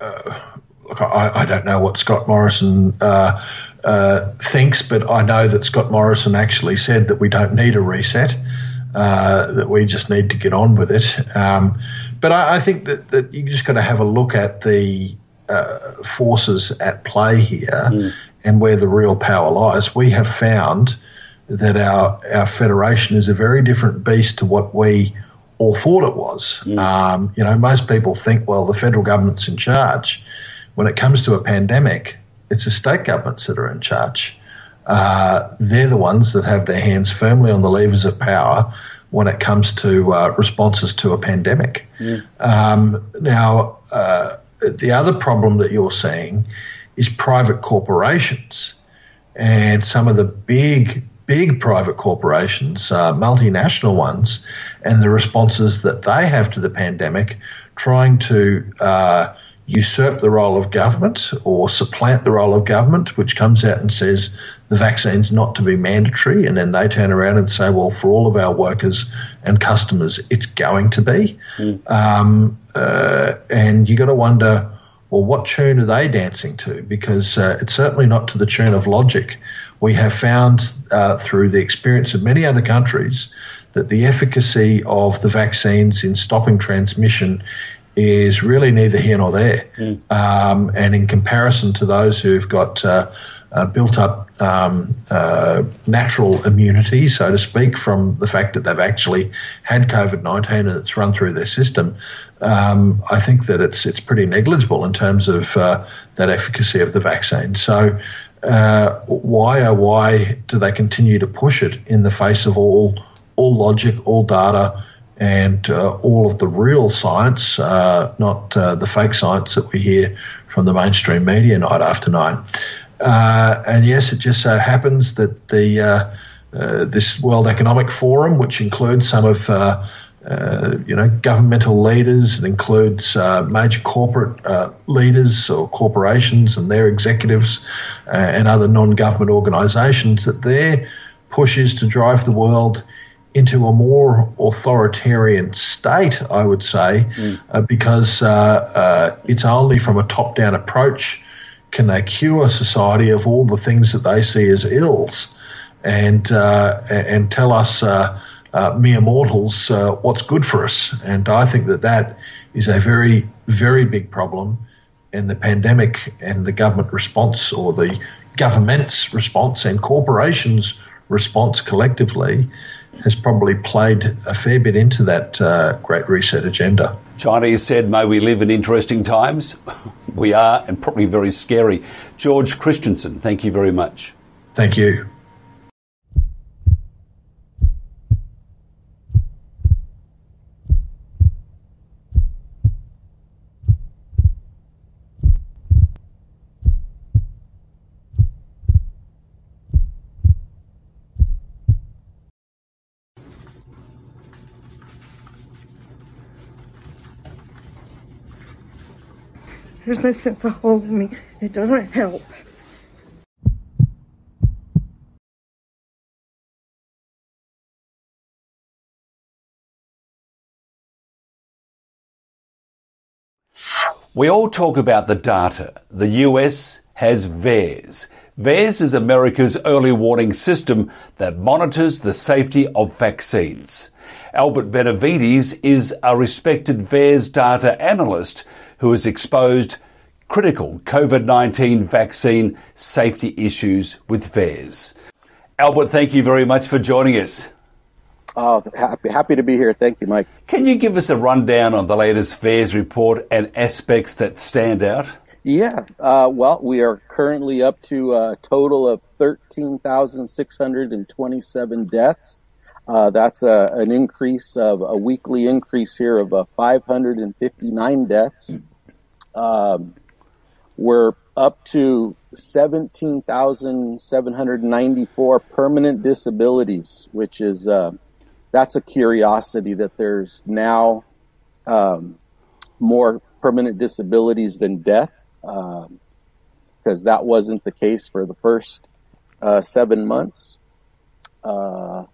uh, look, I, I, don't know what Scott Morrison uh, uh, thinks, but I know that Scott Morrison actually said that we don't need a reset, uh, that we just need to get on with it. Um, but I, I, think that, that you just got to have a look at the uh, forces at play here mm. and where the real power lies. We have found that our our federation is a very different beast to what we all thought it was. Mm. Um, you know, most people think, well, the federal government's in charge. When it comes to a pandemic, it's the state governments that are in charge. Uh, they're the ones that have their hands firmly on the levers of power when it comes to uh, responses to a pandemic. Mm. Um, now, uh, the other problem that you're seeing is private corporations and some of the big big private corporations, uh, multinational ones, and the responses that they have to the pandemic, trying to uh, usurp the role of government or supplant the role of government, which comes out and says the vaccine's not to be mandatory, and then they turn around and say, well, for all of our workers and customers, it's going to be. Mm. Um, uh, and you've got to wonder, well, what tune are they dancing to? Because uh, it's certainly not to the tune of logic we have found uh, through the experience of many other countries that the efficacy of the vaccines in stopping transmission is really neither here nor there. Mm. Um, and in comparison to those who've got uh, uh, built up um, uh, natural immunity, so to speak, from the fact that they've actually had COVID 19 and it's run through their system, um, I think that it's, it's pretty negligible in terms of uh, that efficacy of the vaccine. So, uh, why oh why do they continue to push it in the face of all all logic, all data, and uh, all of the real science, uh, not uh, the fake science that we hear from the mainstream media night after night. Uh, and yes, it just so happens that the this World Economic Forum, which includes some of you know governmental leaders, it includes major corporate leaders or corporations and their executives and other non-government organisations, that their push is to drive the world into a more authoritarian state, I would say, mm. uh, because uh, uh, it's only from a top down approach can they cure society of all the things that they see as ills and, uh, and tell us uh, uh, mere mortals what's good for us. And I think that that is a very, very big problem. And the pandemic and the government response, or the government's response and corporations' response collectively, has probably played a fair bit into that uh, Great Reset agenda. Chinese said, May we live in interesting times. [laughs] we are, and probably very scary. George Christensen, thank you very much. Thank you. There's no sense of holding me. It doesn't help. We all talk about the data. The US has VAERS. VAERS is America's early warning system that monitors the safety of vaccines. Albert Benavides is a respected VAERS data analyst who has exposed critical COVID 19 vaccine safety issues with VAERS. Albert, thank you very much for joining us. Oh, happy, happy to be here. Thank you, Mike. Can you give us a rundown on the latest VAERS report and aspects that stand out? Yeah, uh, well, we are currently up to a total of 13,627 deaths. Uh, that's a, an increase of a weekly increase here of uh, 559 deaths. Um, we're up to 17,794 permanent disabilities, which is uh, that's a curiosity that there's now um, more permanent disabilities than death, because um, that wasn't the case for the first uh, seven months. Uh,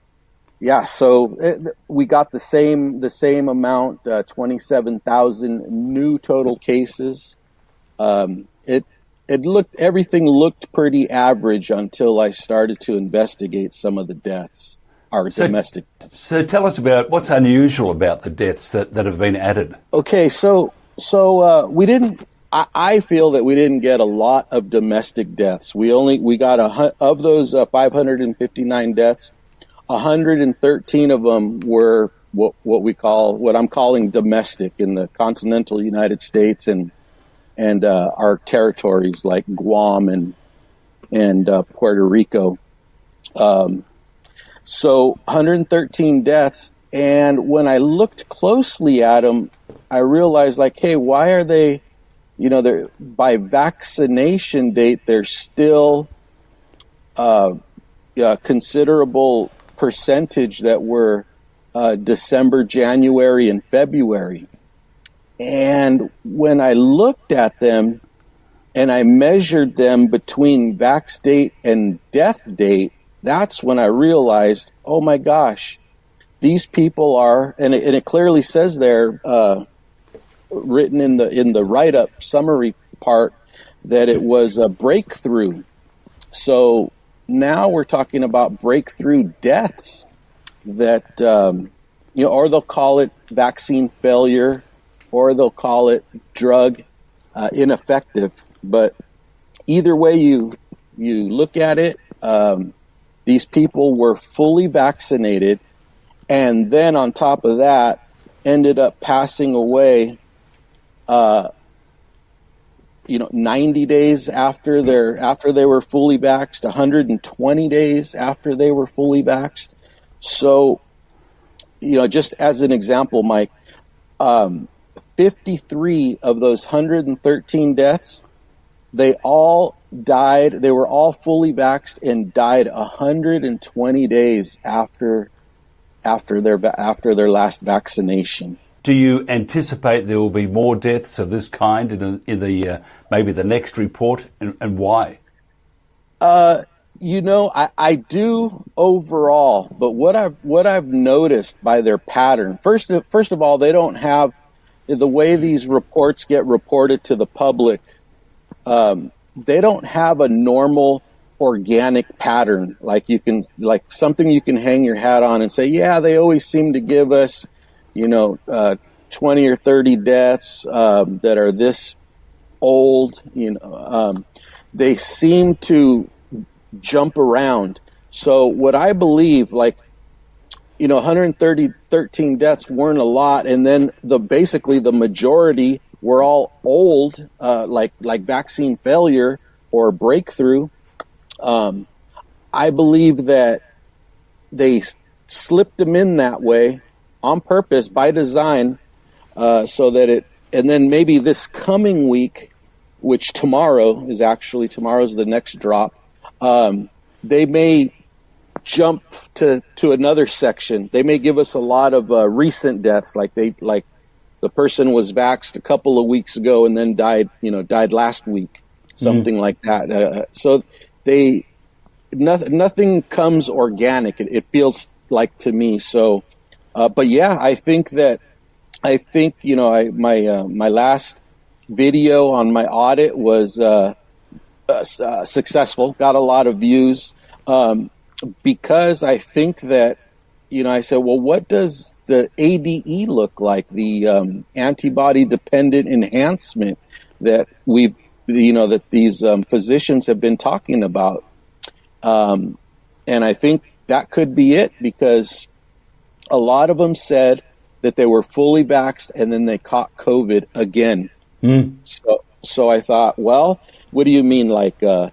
yeah, so it, we got the same the same amount, uh, twenty seven thousand new total cases. Um, it it looked everything looked pretty average until I started to investigate some of the deaths. Our so, domestic. So tell us about what's unusual about the deaths that, that have been added. Okay, so so uh, we didn't. I, I, feel that we didn't get a lot of domestic deaths. We only we got a of those uh, 559 deaths. 113 of them were what, what we call, what I'm calling domestic in the continental United States and, and uh, our territories like Guam and, and uh, Puerto Rico. Um, so 113 deaths. And when I looked closely at them, I realized like, hey, why are they, you know, they're by vaccination date, they're still uh, a considerable percentage that were uh, December, January, and February. And when I looked at them and I measured them between vax date and death date, that's when I realized, oh my gosh, these people are, and it, and it clearly says there, uh, written in the in the write up summary part, that it was a breakthrough. So now we're talking about breakthrough deaths that, um, you know, or they'll call it vaccine failure, or they'll call it drug uh, ineffective. But either way you you look at it, um, these people were fully vaccinated, and then on top of that, ended up passing away. Uh, you know, 90 days after their after they were fully vaxxed, 120 days after they were fully vaxxed. So, you know, just as an example, Mike, um, 53 of those 113 deaths, they all died. They were all fully vaxxed and died 120 days after after their after their last vaccination. Do you anticipate there will be more deaths of this kind in, in the uh, maybe the next report, and, and why? Uh, you know, I, I do overall, but what I've what I've noticed by their pattern, first of, first of all, they don't have the way these reports get reported to the public. Um, they don't have a normal organic pattern like you can like something you can hang your hat on and say yeah they always seem to give us you know uh, 20 or 30 deaths um, that are this old you know um, they seem to jump around. So what i believe like you know 130 13 deaths weren't a lot. And then the basically the majority were all old uh, like like vaccine failure or breakthrough. Um, I believe that they slipped them in that way on purpose by design, uh, so that it, and then maybe this coming week, which tomorrow is actually tomorrow's the next drop, um, they may jump to to another section. They may give us a lot of uh, recent deaths, like they like the person was vaxxed a couple of weeks ago and then died, you know, died last week, something mm. like that. Uh, so they nothing nothing comes organic. It, it, feels like to me. So, uh, but yeah, I think that I think you know I my uh, my last video on my audit was uh, uh, uh successful. Got a lot of views um, because I think that you know I said, well, what does the ADE look like? The um, antibody dependent enhancement that we've you know that these um, physicians have been talking about, um, and I think that could be it because a lot of them said that they were fully vaxxed and then they caught COVID again. Mm. So, so I thought, well, what do you mean, like uh,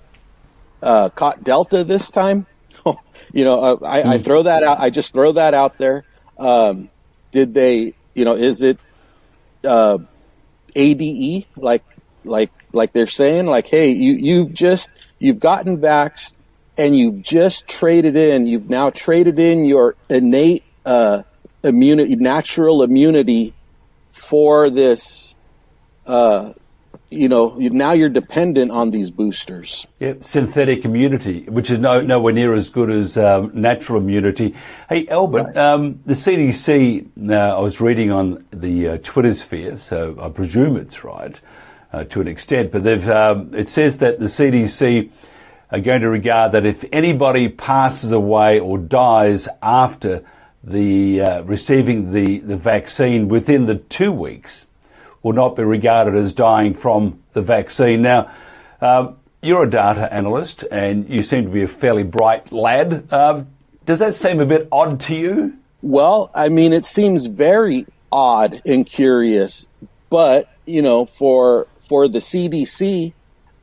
uh, caught Delta this time? [laughs] you know, uh, I, mm. I, hmm. throw that out. I just throw that out there. Um, did they? You know, is it uh, ADE like like like they're saying like hey you you've just you've gotten vaxxed and you've just traded in you've now traded in your innate uh, immunity natural immunity for this uh, you know now you're dependent on these boosters yeah synthetic immunity which is no nowhere near as good as um, natural immunity hey albert right. um, the cdc uh, i was reading on the uh, twitter sphere so i presume it's right uh, to an extent, but they've, um, it says that the CDC are going to regard that if anybody passes away or dies after the uh, receiving the, the vaccine within the two weeks will not be regarded as dying from the vaccine. Now, um, you're a data analyst and you seem to be a fairly bright lad. Um, does that seem a bit odd to you? Well, I mean, it seems very odd and curious, but you know, for for the CDC,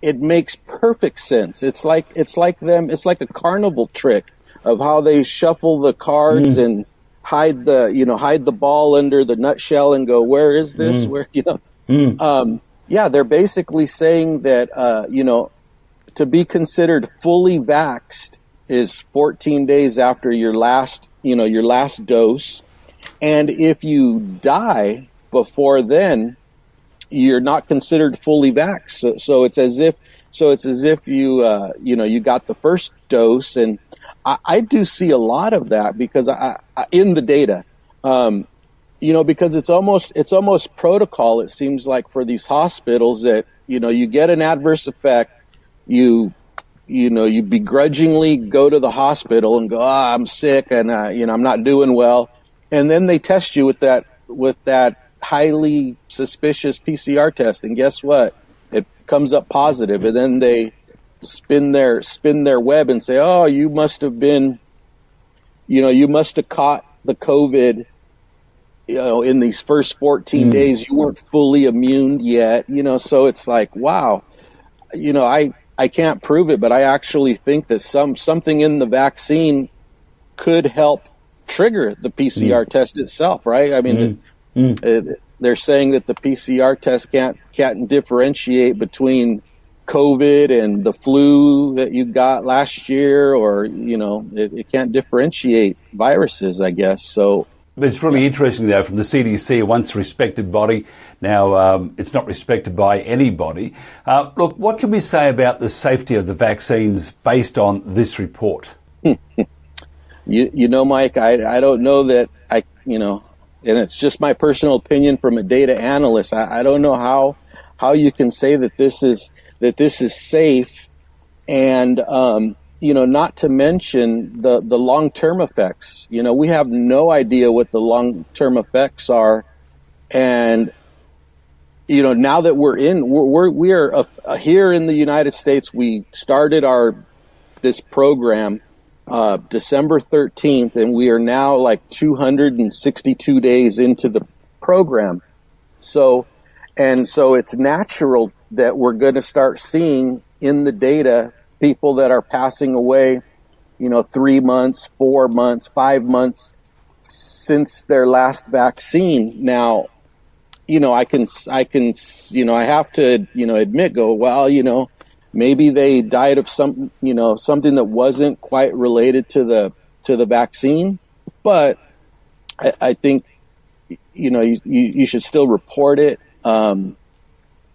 it makes perfect sense. It's like it's like them. It's like a carnival trick of how they shuffle the cards mm. and hide the you know hide the ball under the nutshell and go where is this mm. where [laughs] you know mm. um, yeah they're basically saying that uh, you know to be considered fully vaxed is 14 days after your last you know your last dose and if you die before then you're not considered fully vaxxed. So, so it's as if so it's as if you uh, you know you got the first dose, and I, I do see a lot of that because I, I in the data. Um, you know, because it's almost it's almost protocol. It seems like for these hospitals that you know you get an adverse effect, you you know you begrudgingly go to the hospital and go, oh, I'm sick and uh, you know I'm not doing well, and then they test you with that with that highly suspicious PCR test, and guess what? It comes up positive, and then they spin their spin their web and say, "Oh, you must have been, you know, you must have caught the COVID." You know, in these first 14 mm. days, you weren't fully immune yet. You know, so it's like, wow, you know, I I can't prove it, but I actually think that some something in the vaccine could help trigger the PCR mm. test itself, right? I mean, mm. It, it, they're saying that the PCR test can't can't differentiate between COVID and the flu that you got last year, or you know, it, it can't differentiate viruses. I guess so. But it's really interesting, though, from the CDC, a once respected body, now um, it's not respected by anybody. Uh, look, what can we say about the safety of the vaccines based on this report? [laughs] you, you know, Mike, I, I don't know that I, you know, and it's just my personal opinion from a data analyst. I, I don't know how how you can say that this is that this is safe, and um, you know, not to mention the the long term effects. You know, we have no idea what the long term effects are, and you know, now that we're in, we're, we're we are uh, here in the United States. We started our this program uh, December 13th, and we are now like 262 days into the program. So, and so it's natural that we're going to start seeing in the data people that are passing away, you know, three months, four months, five months since their last vaccine. Now, you know, I can, I can, you know, I have to, you know, admit, go, well, you know, maybe they died of some, you know, something that wasn't quite related to the to the vaccine. But I, I think, you know, you, you, should still report it. Um,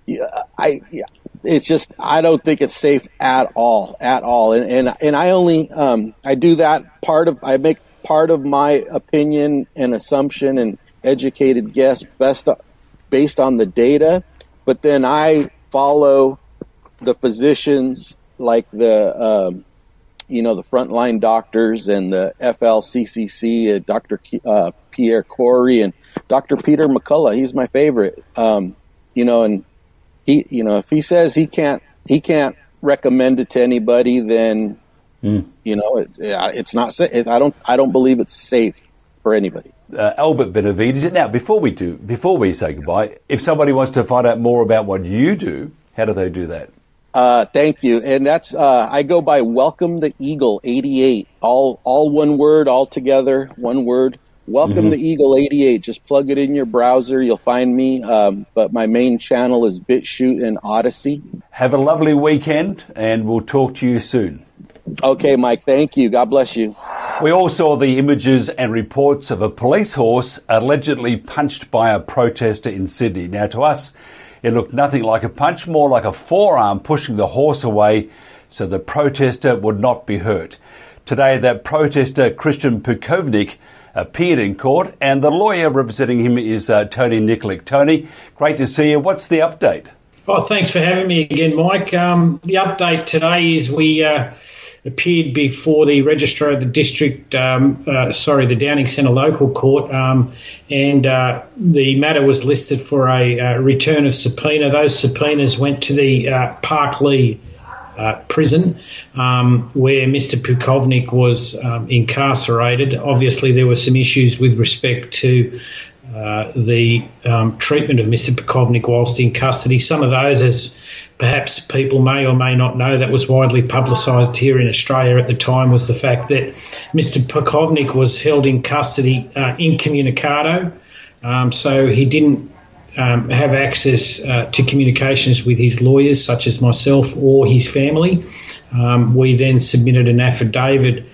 yeah, I, yeah, it's just I don't think it's safe at all, at all. And and, and I only um, I do that part of I make part of my opinion and assumption and educated guess best based on the data, but then I follow the physicians, like the um, you know the frontline doctors and the FLCCC, uh, Dr. Uh, Pierre Kory and Dr. Peter McCullough. He's my favorite. Um, you know, and he, you know, if he says he can't, he can't recommend it to anybody, then mm. you know, it, it's not. It, I don't. I don't believe it's safe for anybody. Uh, Albert Benavides. Now, before we do, before we say goodbye, if somebody wants to find out more about what you do, how do they do that? Uh, thank you. And that's, uh, I go by Welcome the Eagle 88. All, all one word, all together, one word. Welcome mm-hmm. the Eagle 88. Just plug it in your browser. You'll find me. Um, but my main channel is BitChute and Odysee. Have a lovely weekend and we'll talk to you soon. Okay, Mike. Thank you. God bless you. We all saw the images and reports of a police horse allegedly punched by a protester in Sydney. Now, to us, it looked nothing like a punch, more like a forearm pushing the horse away so the protester would not be hurt. Today, that protester, Christian Pukovnik, appeared in court, and the lawyer representing him is uh, Tony Nikolic. Tony, great to see you. What's the update? Oh, thanks for having me again, Mike. Um, the update today is we uh, appeared before the registrar of the district, um, uh, sorry, the Downing Centre local court, um, and uh, the matter was listed for a uh, return of subpoena. Those subpoenas went to the uh, Parklea uh, prison um, where Mr. Pukovnik was um, incarcerated. Obviously, there were some issues with respect to uh, the um, treatment of Mr. Pukovnik whilst in custody. Some of those, as perhaps people may or may not know, that was widely publicised here in Australia at the time, was the fact that Mr. Pukovnik was held in custody uh, incommunicado. Um, so he didn't um, have access uh, to communications with his lawyers, such as myself or his family. Um, we then submitted an affidavit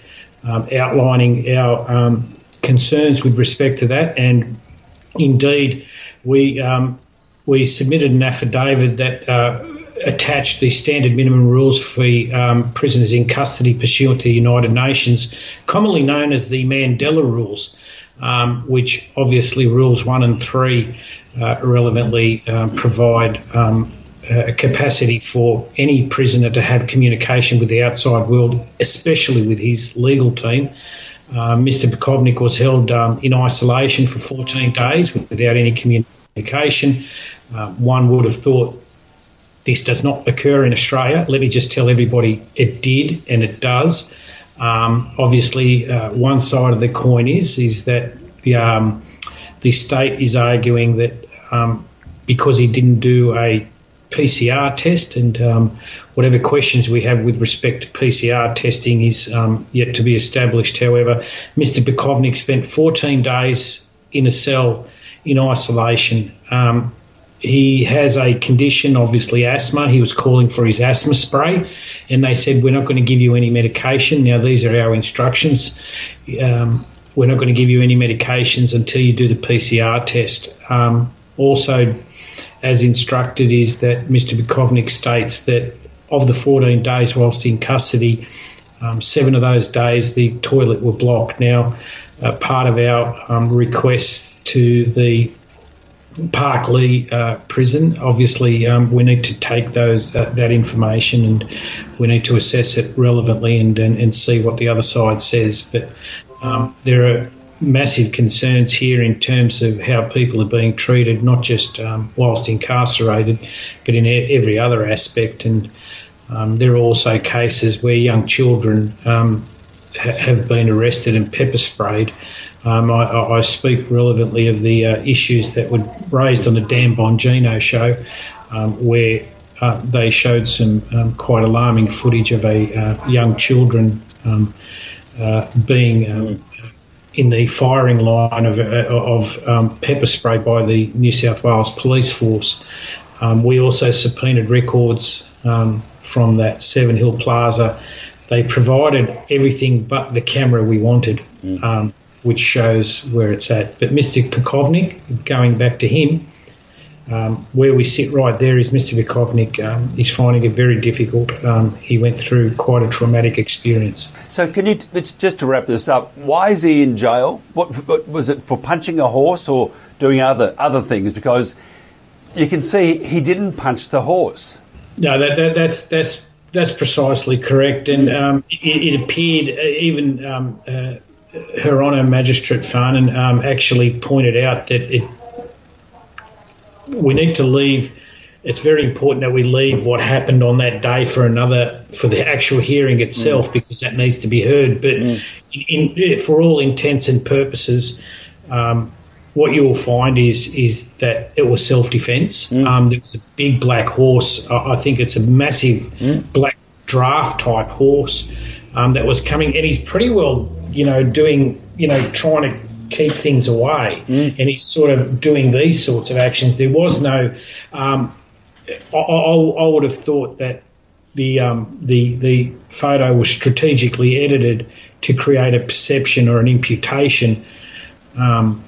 um, outlining our um, concerns with respect to that, and indeed, we um, we submitted an affidavit that uh, attached the standard minimum rules for um, prisoners in custody pursuant to the United Nations, commonly known as the Mandela Rules, um, which obviously rules one and three uh, relevantly um, provide um, a capacity for any prisoner to have communication with the outside world, especially with his legal team. Uh, Mr. Pukovnik was held um, in isolation for 14 days without any communication. Uh, one would have thought this does not occur in Australia. Let me just tell everybody it did and it does. Um, obviously, uh, one side of the coin is is that the um, the state is arguing that um, because he didn't do a PCR test, and um, whatever questions we have with respect to PCR testing is um, yet to be established. However, Mr. Bukovnik spent 14 days in a cell in isolation. Um, he has a condition, obviously asthma. He was calling for his asthma spray, and they said, We're not going to give you any medication. Now, these are our instructions. Um, we're not going to give you any medications until you do the PCR test. Um, also, as instructed, is that Mr. Bukovnik states that of the 14 days whilst in custody, um, seven of those days the toilet were blocked. Now, uh, part of our um, request to the Parklea uh, prison. Obviously, um, we need to take those uh, that information and we need to assess it relevantly and, and, and see what the other side says. But um, there are massive concerns here in terms of how people are being treated, not just um, whilst incarcerated, but in every other aspect. And um, there are also cases where young children um, have been arrested and pepper sprayed. Um, I, I, speak relevantly of the uh, issues that were raised on the Dan Bongino show, um, where uh, they showed some um, quite alarming footage of a uh, young children um, uh, being um, in the firing line of, uh, of um, pepper spray by the New South Wales Police Force. we also subpoenaed records from that Seven Hill Plaza. They provided everything but the camera we wanted. Mm which shows where it's at. But Mr. Bukovnik, going back to him, um, where we sit right there is Mr. Bukovnik um, is finding it very difficult. Um, he went through quite a traumatic experience. So, can you just to wrap this up? Why is he in jail? What, what was it for punching a horse or doing other other things? Because you can see he didn't punch the horse. No, that, that that's that's that's precisely correct, and um, it, it, appeared uh, even um, uh, her Honour Magistrate Farnan um, actually pointed out that it we need to leave. It's very important that we leave what happened on that day for another for the actual hearing itself mm. because that needs to be heard. But mm. in, in, for all intents and purposes, um, what you will find is is that it was self defence. Mm. Um, there was a big black horse. I, I think it's a massive mm. black draft type horse um, that was coming, and he's pretty well you know, doing, you know, trying to keep things away. Mm. And he's sort of doing these sorts of actions. There was no, um, I, I, I, would have thought that the, um, the, the photo was strategically edited to create a perception or an imputation um,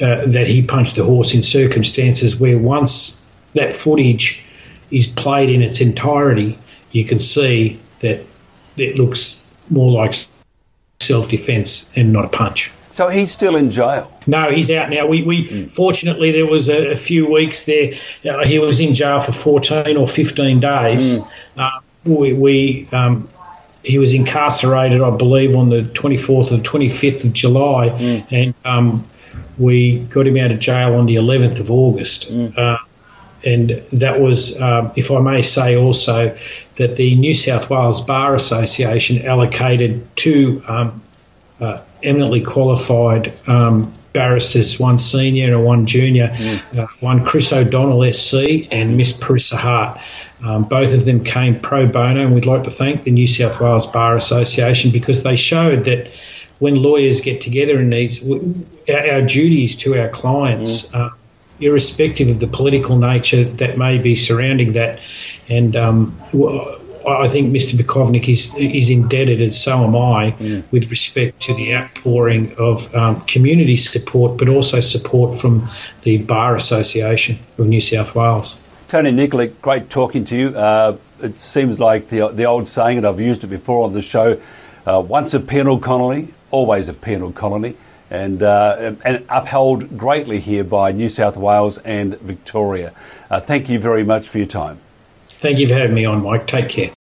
uh, that he punched the horse in circumstances where once that footage is played in its entirety, you can see that it looks more like self defence and not a punch. So he's still in jail. No, he's out now. We, we mm. fortunately there was a, a few weeks there. Uh, he was in jail for fourteen or fifteen days. Mm. Uh, we, we um, he was incarcerated, I believe, on the twenty fourth or twenty fifth of July, mm. and um, we got him out of jail on the eleventh of August. Hmm. Uh, and that was, um, if I may say also, that the New South Wales Bar Association allocated two um, uh, eminently qualified um, barristers, one senior and one junior, mm. uh, one Chris O'Donnell SC and Miss Parissa Hart. Um, both of them came pro bono, and we'd like to thank the New South Wales Bar Association because they showed that when lawyers get together in these, our, our duties to our clients. Mm. Uh, irrespective of the political nature that may be surrounding that. And um, I think Mr. Bukovnik is is indebted, and so am I, yeah. with respect to the outpouring of um, community support, but also support from the Bar Association of New South Wales. Tony Nikolic, great talking to you. Uh, it seems like the the old saying, and I've used it before on the show: uh, once a penal colony, always a penal colony and, uh, and upheld greatly here by New South Wales and Victoria. Uh, thank you very much for your time. Thank you for having me on, Mike. Take care.